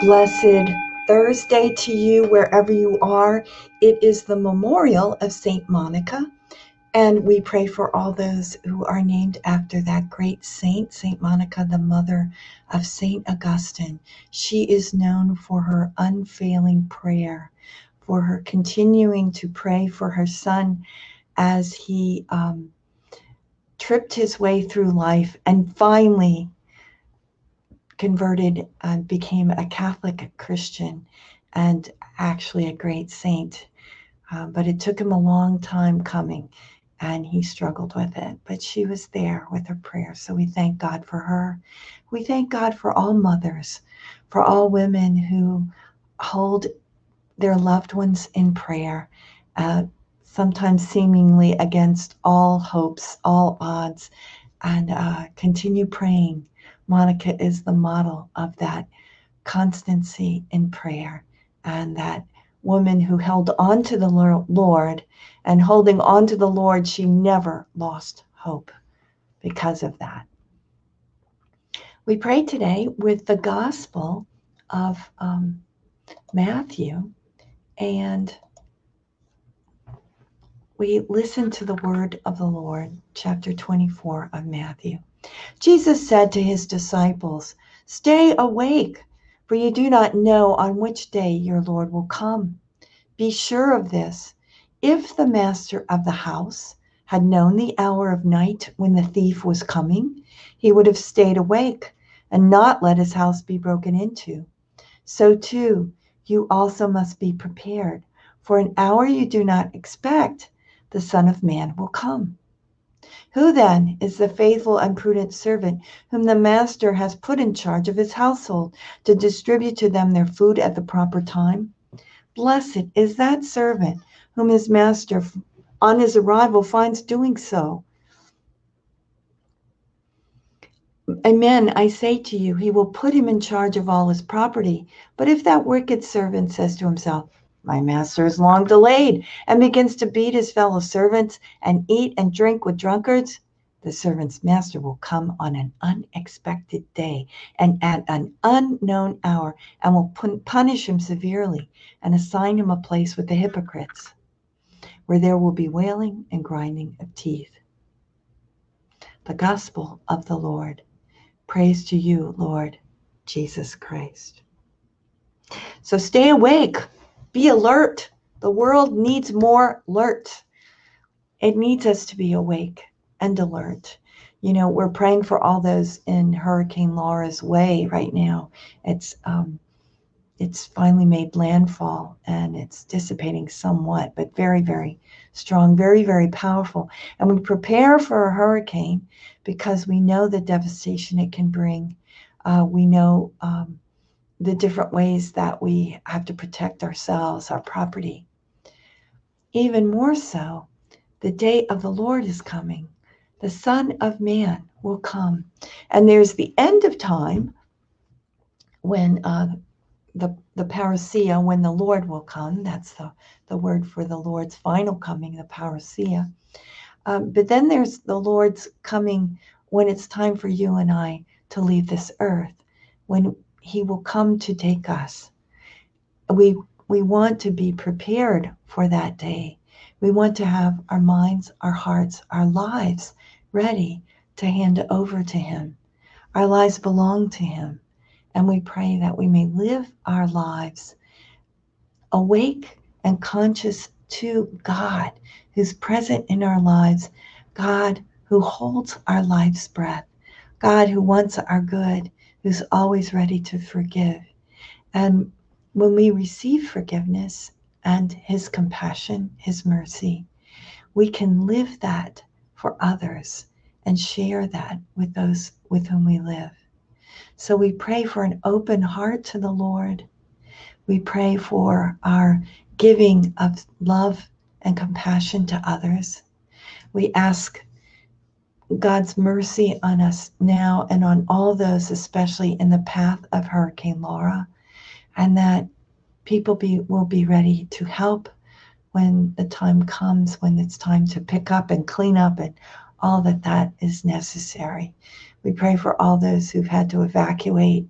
Blessed Thursday to you, wherever you are. It is the memorial of Saint Monica, and we pray for all those who are named after that great saint, Saint Monica, the mother of Saint Augustine. She is known for her unfailing prayer, for her continuing to pray for her son as he um, tripped his way through life and finally converted and uh, became a Catholic Christian and actually a great saint. Uh, but it took him a long time coming and he struggled with it. But she was there with her prayer. So we thank God for her. We thank God for all mothers, for all women who hold their loved ones in prayer, uh, sometimes seemingly against all hopes, all odds, and uh, continue praying Monica is the model of that constancy in prayer and that woman who held on to the Lord and holding on to the Lord, she never lost hope because of that. We pray today with the Gospel of um, Matthew and we listen to the word of the Lord, chapter 24 of Matthew. Jesus said to his disciples, Stay awake, for you do not know on which day your Lord will come. Be sure of this. If the master of the house had known the hour of night when the thief was coming, he would have stayed awake and not let his house be broken into. So too, you also must be prepared, for an hour you do not expect, the Son of Man will come. Who then is the faithful and prudent servant whom the master has put in charge of his household to distribute to them their food at the proper time? Blessed is that servant whom his master on his arrival finds doing so. Amen, I say to you, he will put him in charge of all his property. But if that wicked servant says to himself, my master is long delayed and begins to beat his fellow servants and eat and drink with drunkards. The servant's master will come on an unexpected day and at an unknown hour and will punish him severely and assign him a place with the hypocrites, where there will be wailing and grinding of teeth. The gospel of the Lord. Praise to you, Lord Jesus Christ. So stay awake be alert. The world needs more alert. It needs us to be awake and alert. You know, we're praying for all those in Hurricane Laura's way right now. It's um, it's finally made landfall and it's dissipating somewhat, but very, very strong, very, very powerful. And we prepare for a hurricane because we know the devastation it can bring. Uh, we know um, the different ways that we have to protect ourselves, our property. Even more so, the day of the Lord is coming. The Son of Man will come. And there's the end of time when uh, the, the parousia, when the Lord will come. That's the, the word for the Lord's final coming, the parousia. Um, but then there's the Lord's coming when it's time for you and I to leave this earth, when he will come to take us. We we want to be prepared for that day. We want to have our minds, our hearts, our lives ready to hand over to him. Our lives belong to him. And we pray that we may live our lives awake and conscious to God, who's present in our lives, God who holds our life's breath, God who wants our good, who's always ready to forgive. And when we receive forgiveness and his compassion, his mercy, we can live that for others and share that with those with whom we live. So we pray for an open heart to the Lord. We pray for our giving of love and compassion to others. We ask God's mercy on us now and on all those, especially in the path of Hurricane Laura, and that people be will be ready to help when the time comes, when it's time to pick up and clean up and all that that is necessary. We pray for all those who've had to evacuate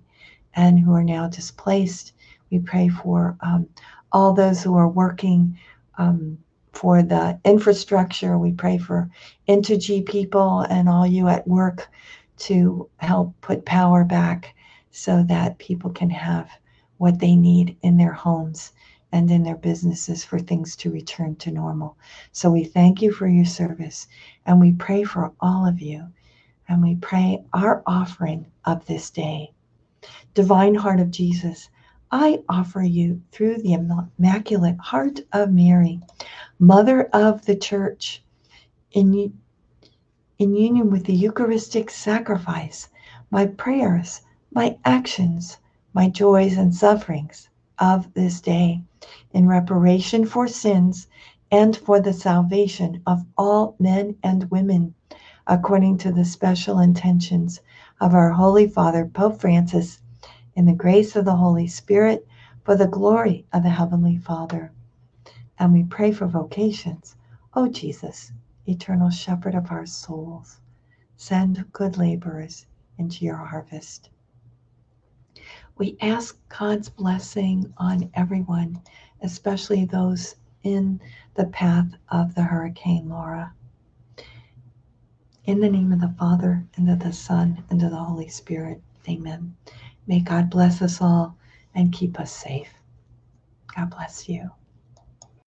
and who are now displaced. We pray for um, all those who are working um, for the infrastructure. We pray for Entergy people and all you at work to help put power back so that people can have what they need in their homes and in their businesses for things to return to normal. So we thank you for your service and we pray for all of you. And we pray our offering of this day. Divine Heart of Jesus, I offer you through the Immaculate Heart of Mary, Mother of the Church, in, in union with the Eucharistic sacrifice, my prayers, my actions, my joys and sufferings of this day in reparation for sins and for the salvation of all men and women, according to the special intentions of our Holy Father, Pope Francis, in the grace of the Holy Spirit, for the glory of the Heavenly Father. And we pray for vocations. O oh, Jesus, eternal shepherd of our souls, send good laborers into your harvest. We ask God's blessing on everyone, especially those in the path of the Hurricane Laura. In the name of the Father, and of the Son, and of the Holy Spirit. Amen. May God bless us all and keep us safe. God bless you.